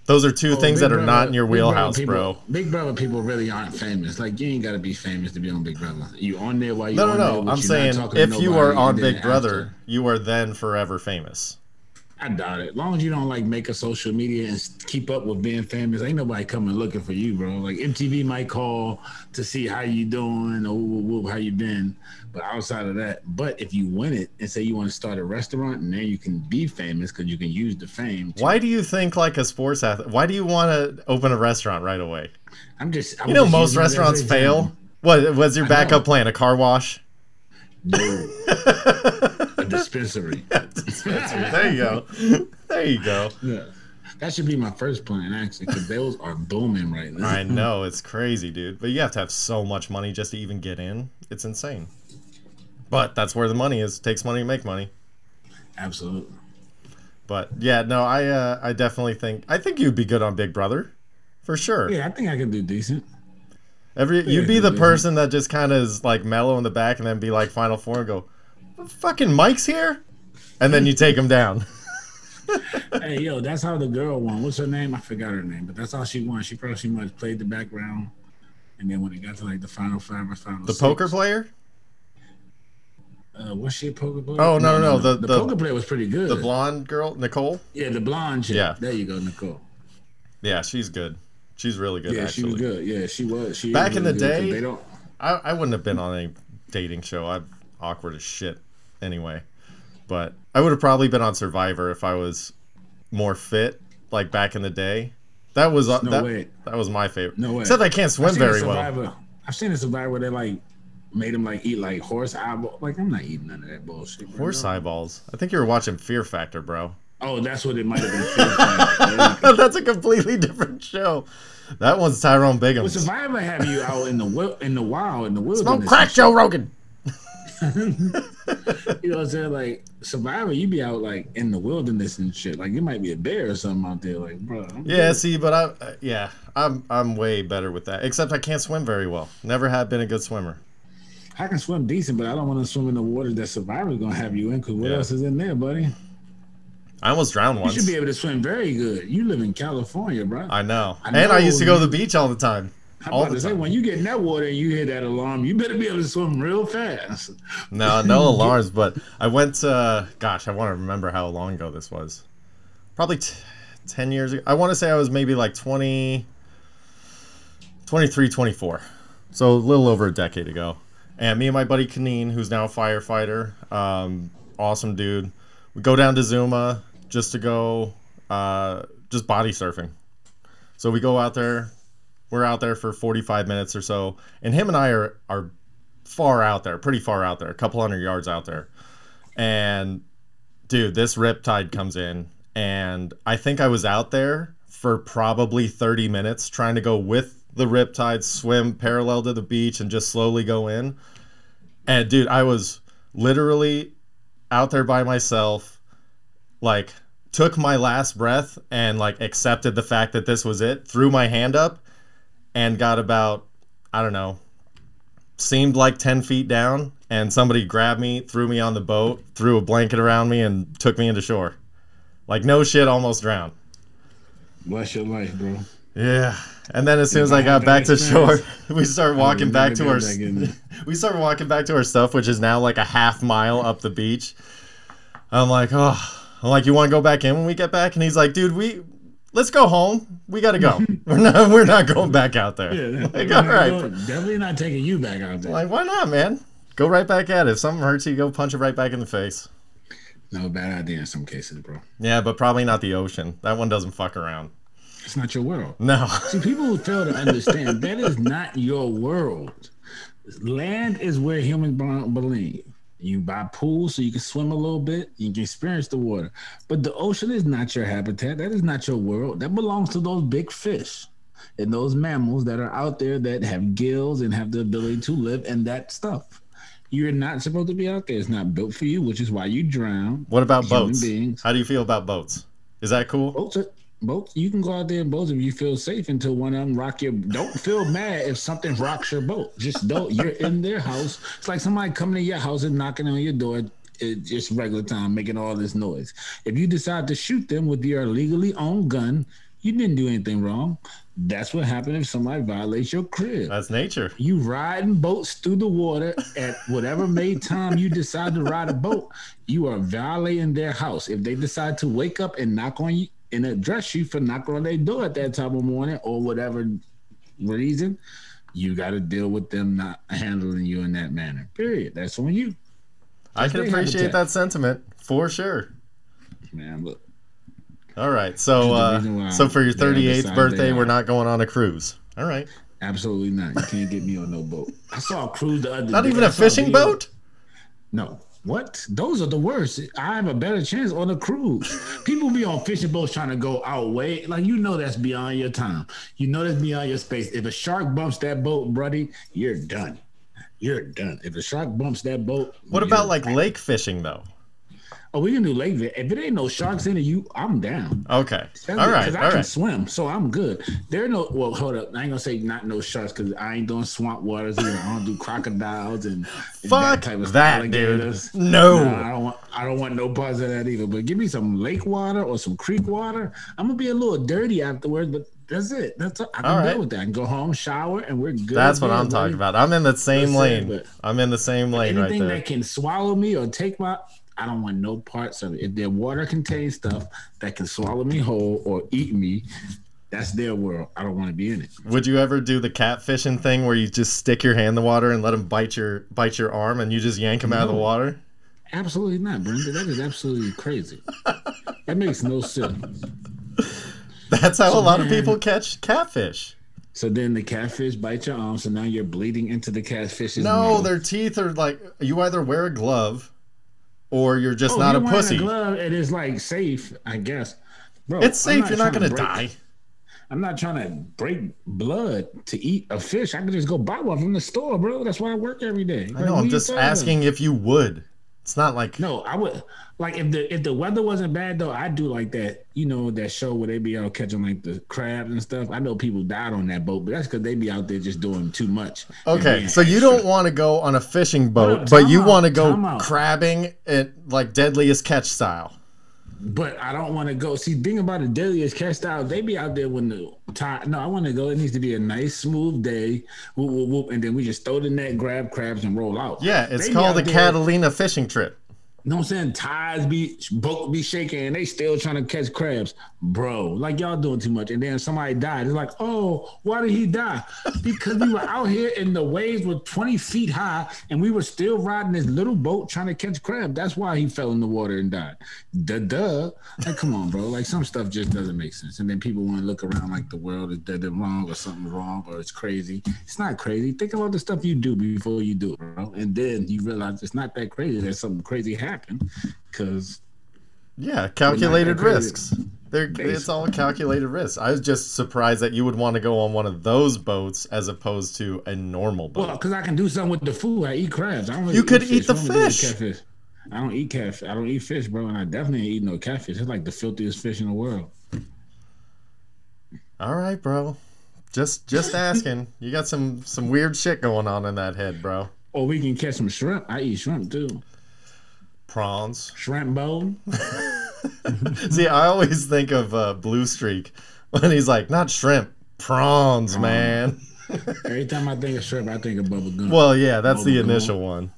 Those are two Oh, things that are Brother- not in your Big wheelhouse, people- bro. Big Brother people really aren't famous. Like you ain't got to be famous to be on Big Brother. You on there while you No, no, no. I'm saying if you are on Big Brother, after- you are then forever famous. I doubt it. As long as you don't like make a social media and keep up with being famous, ain't nobody coming looking for you, bro. Like MTV might call to see how you doing or how you been, but outside of that, but if you win it and say you want to start a restaurant, and then you can be famous because you can use the fame. to- Why do you think like a sports athlete? Why do you want to open a restaurant right away? I'm just. I You know, most using it as an restaurants fail. What was your backup plan? A car wash? No, a dispensary. there you go. There you go. Yeah. That should be my first plan, actually, because those are booming right now. I know it's crazy, dude. But you have to have so much money just to even get in. It's insane. But that's where the money is. It takes money to make money. Absolutely. But yeah, no, I uh, I definitely think I think you'd be good on Big Brother, for sure. Yeah, I think I can do decent. Every you'd be the person that just kind of is like mellow in the back and then be like Final Four and go, fucking Mike's here, and then you take him down. hey, yo, that's how the girl won. What's her name? I forgot her name, but that's how she won. She pretty much played the background, and then when it got to like the final five or final The six, poker player, Uh, was she a poker player? Oh, no, no, no, the- the, the- poker player was pretty good. the blonde girl, Nicole. yeah, the blonde chick. Yeah. there you go, Nicole. Yeah, she's good. She's really good. Yeah, actually. she was good. Yeah, she was. She Back in really the day- they don't. I, I wouldn't have been on any dating show. I'm awkward as shit anyway. But I would have probably been on Survivor if I was more fit, like back in the day. That was uh, No that, way. that was my favorite. No way. Except I can't swim very well. Survivor. I've seen a survivor where they like made him like eat like horse eyeball. Like I'm not eating none of that bullshit. bro. Horse eyeballs. I think you were watching Fear Factor, bro. Oh, that's what it might have been. Fear Factor. There you go. That's a completely different show. That one's Tyrone But Biggums. Survivor have you out in the in the wild in the wilderness. Smoke crack. Joe Rogan. You know what I'm saying? Like Survivor, you be out like in the wilderness and shit. Like it might be a bear or something out there. Like, bro. I'm Yeah, good. see, but I, uh, yeah, I'm I'm way better with that. Except I can't swim very well. Never have been a good swimmer. I can swim decent, but I don't want to swim in the water that Survivor's gonna have you in. Cause what Yeah. else is in there, buddy? I almost drowned once. You should be able to swim very good. You live in California, bro. I know. I and I used to go to the beach all the time. I'm all about the to say, time. when you get in that water and you hear that alarm, you better be able to swim real fast. No, no alarms. But I went. to gosh, I want to remember how long ago this was. Probably t- ten years ago. I want to say I was maybe like 20, 23, 24. So a little over a decade ago. And me and my buddy Kaneen, who's now a firefighter, um, awesome dude. We go down to Zuma just to go, uh, just body surfing. So we go out there. We're out there for 45 minutes or so. And him and I are, are far out there, pretty far out there, a couple hundred yards out there. And dude, this riptide comes in, and I think I was out there for probably 30 minutes trying to go with the riptide, swim parallel to the beach, and just slowly go in. And dude, I was literally out there by myself, like took my last breath and like accepted the fact that this was it, threw my hand up, and got about, I don't know, seemed like 10 feet down and somebody grabbed me threw me on the boat threw a blanket around me and took me into shore. Like no shit almost drowned. Bless your life, bro. yeah. And then as soon as I got back to shore we started walking back to our back in there. we start walking back to our stuff which is now like a half mile up the beach. I'm like oh i'm like you want to go back in when we get back and he's like dude we let's go home we gotta go we're not we're not going back out there Yeah, like, all right Definitely not taking you back out there. like why not man go right back at it if something hurts you go punch it right back in the face No, bad idea in some cases, bro. Yeah, but probably not the ocean. That one doesn't fuck around. It's not your world. No. See, people who fail to understand that is not your world. Land is where humans belong- believe. You buy pools so you can swim a little bit, you can experience the water. But the ocean is not your habitat. That is not your world. That belongs to those big fish and those mammals that are out there that have gills and have the ability to live in that stuff. You're not supposed to be out there. It's not built for you, which is why you drown. What about boats? beings. How do you feel about boats? Is that cool? Boats, are, boats. You can go out there and both of you feel safe until one of them rock your. Don't feel mad if something rocks your boat. Just don't. You're in their house. It's like somebody coming to your house and knocking on your door. It's just regular time, making all this noise. If you decide to shoot them with your legally owned gun, you didn't do anything wrong. That's what happened if somebody violates your crib. That's nature. You riding boats through the water at whatever made time you decide to ride a boat, you are violating their house. If they decide to wake up and knock on you and address you for knocking on their door at that time of morning or whatever reason, you got to deal with them not handling you in that manner. Period. That's on you, I can appreciate habitat. that sentiment for sure. man. Look, All right. So Which is the uh so for your 38th birthday, we're not going on a cruise. All right. absolutely not. You can't get me on no boat. I saw a cruise the other Not day. even a fishing boat? No. What? Those are the worst. I have a better chance on a cruise. People be on fishing boats trying to go out way. Like you know that's beyond your time. You know that's beyond your space. If a shark bumps that boat, buddy, you're done. You're done. If a shark bumps that boat, What about like lake fishing though? Oh, we can do lake. If it ain't no sharks in it, you, I'm down. Okay. All right. Because I All can right. swim, so I'm good. There are no. Well, hold up. I ain't gonna say not no sharks because I ain't doing swamp waters either. I don't do crocodiles and, and Fuck stuff, that, dude. alligators. No. Nah, I don't want. I don't want no parts of that either. But give me some lake water or some creek water. I'm gonna be a little dirty afterwards, but that's it. That's all. I can All right. deal with that. I can go home, shower, and we're good. That's what I'm talking about. I'm in the same lane. but- I'm in the same lane right Anything there. that can swallow me or take my, I don't want no parts of it. If their water contains stuff that can swallow me whole or eat me, that's their world. I don't want to be in it. Would you ever do the catfishing thing where you just stick your hand in the water and let them bite your bite your arm and you just yank them out of the water? Absolutely not, Brenda. That is absolutely crazy. That makes no sense. That's how a lot of people catch catfish. So then the catfish bites your arm, so now you're bleeding into the catfish's No, mouth. their teeth are like you either wear a glove or you're just Oh, not a you're wearing pussy. glove, it is like safe, I guess. Bro, it's safe. You're not gonna break- die. I'm not trying to break blood to eat a fish. I can just go buy one from the store, bro. That's why I work every day. I know. I'm just asking if you would. It's not like No, I would like if the if the weather wasn't bad though, I'd do like that. You know that show where they be out catching like the crabs and stuff. I know people died on that boat, but that's because they be out there just doing too much. Okay, so you don't want to go on a fishing boat, but you want to go crabbing at like deadliest catch style. But I don't want to go. See, thing about the deadliest catch style, they be out there when the tide. No, I want to go. It needs to be a nice, smooth day. Whoop, whoop, whoop, and then we just throw the net, grab crabs, and roll out. Yeah, it's They called the Catalina fishing trip. You know what I'm saying? Tides be boat be shaking and they still trying to catch crabs. Bro, like y'all doing too much. And then somebody died. It's like, oh, why did he die? Because we were out here and the waves were 20 feet high and we were still riding this little boat trying to catch crab. That's why he fell in the water and died. Duh duh. Like, come on, bro. Like some stuff just doesn't make sense. And then people want to look around like the world is dead and wrong or something's wrong or it's crazy. It's not crazy. Think about the stuff you do before you do it, bro. And then you realize it's not that crazy that something crazy happened because Yeah, calculated risks. They're, it's all calculated risks. I was just surprised that you would want to go on one of those boats as opposed to a normal boat. Well, because I can do something with the food. I eat crabs. I don't really You could fish. eat the I gonna do with fish. Catfish. I don't eat catfish. I don't eat fish, bro, and I definitely ain't eat no catfish. It's like the filthiest fish in the world. All right, bro. Just just asking. You got some some weird shit going on in that head, bro. Or we can catch some shrimp. I eat shrimp too. Prawns. Shrimp bone. See, I always think of uh, Blue Streak when he's like, not shrimp, prawns, man. Every time I think of shrimp, I think of Bubba Gump. Well, yeah, that's the Bubba Gump. initial one.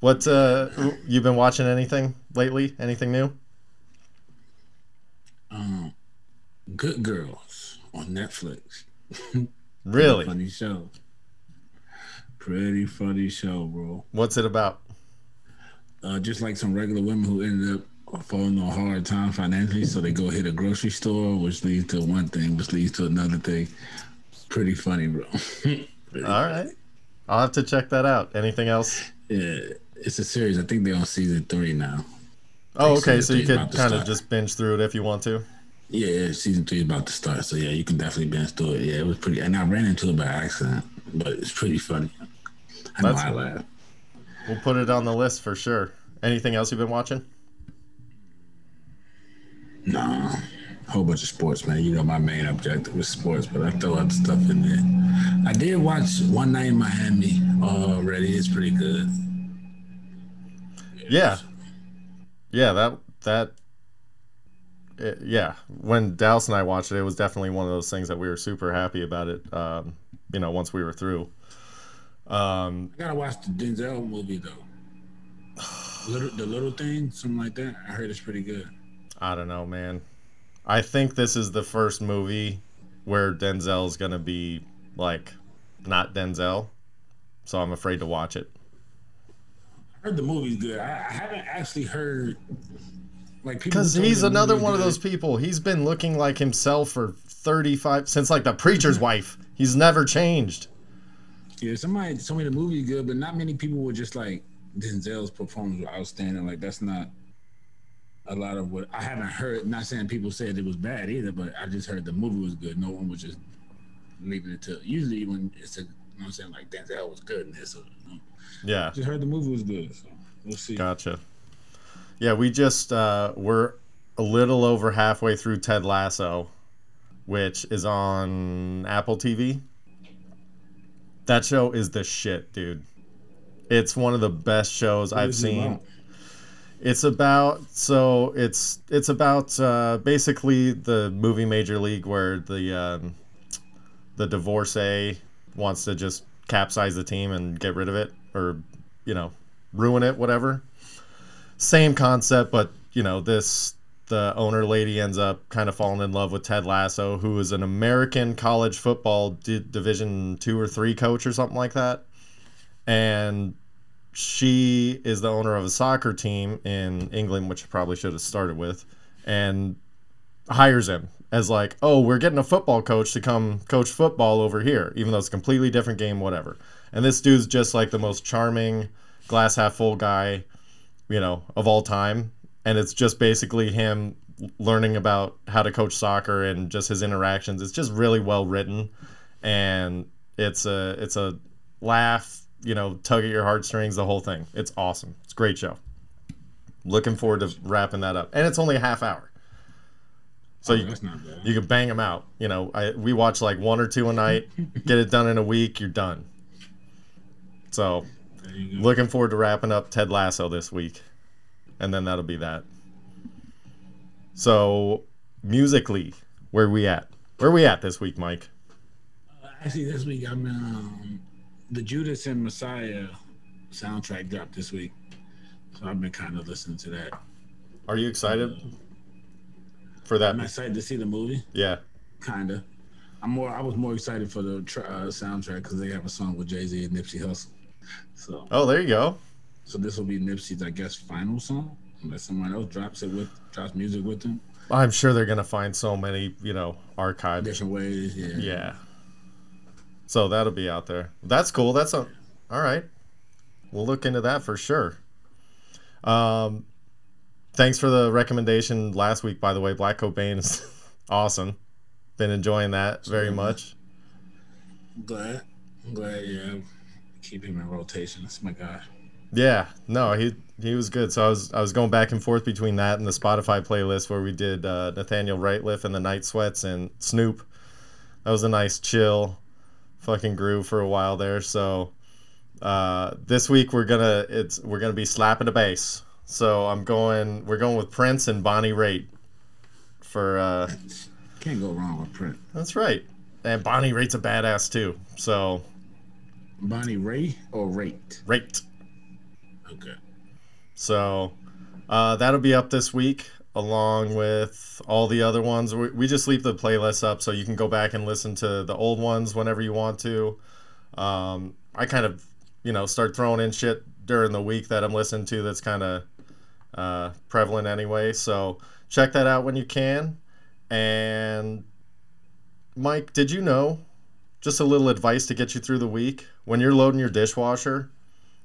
What uh you been watching anything lately? Anything new? um, Good Girls on Netflix. Really? Funny show. Pretty funny show, bro. What's it about? Uh, just like some regular women who ended up falling on hard time financially, so they go hit a grocery store, which leads to one thing, which leads to another thing. Pretty funny, bro. All right. I'll have to check that out. Anything else? Yeah, it's a series. I think they're on season three now. Oh, okay. So you could kind of just binge through it if you want to. Yeah, yeah, season three is about to start. So yeah, you can definitely binge through it. Yeah, it was pretty. And I ran into it by accident, but it's pretty funny. I know That's- I laughed. We'll put it on the list for sure. Anything else you've been watching? No, whole bunch of sports, man. You know my main objective was sports, but I throw other stuff in there. I did watch One Night in Miami already. It's pretty good. Yeah. Yeah, that that it, yeah, when Dallas and I watched it, it was definitely one of those things that we were super happy about it. Um, you know, once we were through. Um, I gotta watch the Denzel movie though. Little, the little thing, something like that. I heard it's pretty good. I don't know, man. I think this is the first movie where Denzel's gonna be like not Denzel, so I'm afraid to watch it. I heard the movie's good. I, I haven't actually heard like people Because he's another one of those people. He's been looking like himself for 35 since like the preacher's wife. He's never changed. Yeah, somebody told me the movie's good, but not many people were just like Denzel's performance was outstanding. Like that's not a lot of what I haven't heard. Not saying people said it was bad either, but I just heard the movie was good. No one was just leaving it to. Usually when it's a, you know what I'm saying like Denzel was good in this. You know, Yeah. just heard the movie was good. So we'll see. Gotcha. Yeah, we just uh, we're a little over halfway through Ted Lasso, which is on Apple TV. That show is the shit, dude. It's one of the best shows What I've it seen. It's about so it's it's about uh, basically the movie Major League where the um, the divorcee wants to just capsize the team and get rid of it or you know ruin it whatever. Same concept, but you know this the owner lady ends up kind of falling in love with Ted Lasso, who is an American college football di- Division two or three coach or something like that, and she is the owner of a soccer team in England, which I probably should have started with, and hires him as like, oh, we're getting a football coach to come coach football over here, even though it's a completely different game, whatever. And this dude's just like the most charming, glass half full guy, you know, of all time. And it's just basically him learning about how to coach soccer and just his interactions. It's just really well written, and it's a it's a laugh, you know, tug at your heartstrings, the whole thing. It's awesome. It's a great show. Looking forward to wrapping that up, and it's only a half hour. So Oh, you, that's not bad. you can bang them out. You know, I we watch like one or two a night, get it done in a week, you're done. So, you looking forward to wrapping up Ted Lasso this week, and then that'll be that. So, musically, where we at? Where we at this week, Mike? Actually, this week I'm um, the Judas and Messiah soundtrack dropped this week, so I've been kind of listening to that. Are you excited for that? I'm excited to see the movie. Yeah. Kinda. I'm more. I was more excited for the tra- uh, soundtrack because they have a song with Jay Z and Nipsey Hussle. So, Oh, there you go. So this will be Nipsey's, I guess, final song unless someone else drops it with drops music with him. I'm sure they're gonna find so many, you know, archives. Different ways. Yeah. Yeah. So that'll be out there. That's cool. That's a, all right. We'll look into that for sure. Um, thanks for the recommendation last week. By the way, Black Cobain is awesome. Been enjoying that very much. I'm glad. I'm glad. Yeah, keep him in rotation. That's my guy. Yeah, no, he he was good. So I was I was going back and forth between that and the Spotify playlist where we did uh, Nathaniel Rateliff and the Night Sweats and Snoop. That was a nice chill, fucking groove for a while there. So uh, this week we're gonna it's we're gonna be slapping the bass. So I'm going we're going with Prince and Bonnie Raitt for uh, Can't go wrong with Prince. that's right. And Bonnie Raitt's a badass too. So Bonnie Ray or Rate? Raitt. Okay. So uh, that'll be up this week along with all the other ones. We, we just leave the playlist up so you can go back and listen to the old ones whenever you want to. Um, I kind of, you know, start throwing in shit during the week that I'm listening to that's kind of uh, prevalent anyway. So check that out when you can. And Mike, did you know? Just a little advice to get you through the week. When you're loading your dishwasher,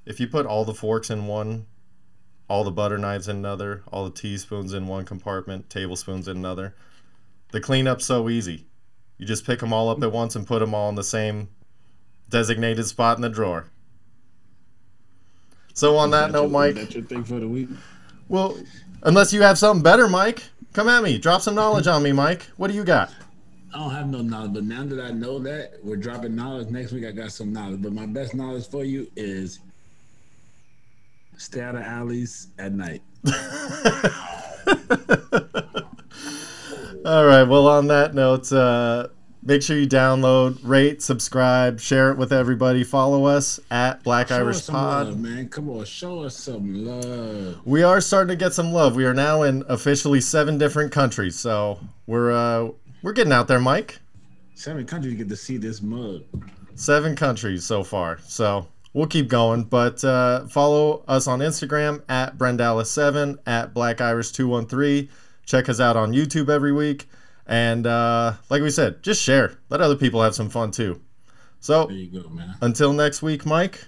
if you put all the forks in one, all the butter knives in another, all the teaspoons in one compartment, tablespoons in another, the cleanup's so easy. You just pick them all up at once and put them all in the same designated spot in the drawer. So on that note, Mike, That's your thing for the week. well, unless you have something better, Mike, come at me. Drop some knowledge on me, Mike. What do you got? I don't have no knowledge, but now that I know that we're dropping knowledge next week, I got some knowledge. But my best knowledge for you is stay out of alleys at night. All right. Well, on that note, uh, make sure you download, rate, subscribe, share it with everybody. Follow us at Black Show Irish us some Pod. love, man. Come on, show us some love. We are starting to get some love. We are now in officially seven different countries, so we're uh, we're getting out there, Mike. Seven countries get to see this mug. Seven countries so far, so we'll keep going, but uh, follow us on Instagram at Brendalis7 at Black Iris 213. Check us out on YouTube every week. And uh, like we said, just share. Let other people have some fun too. So, go, until next week, Mike.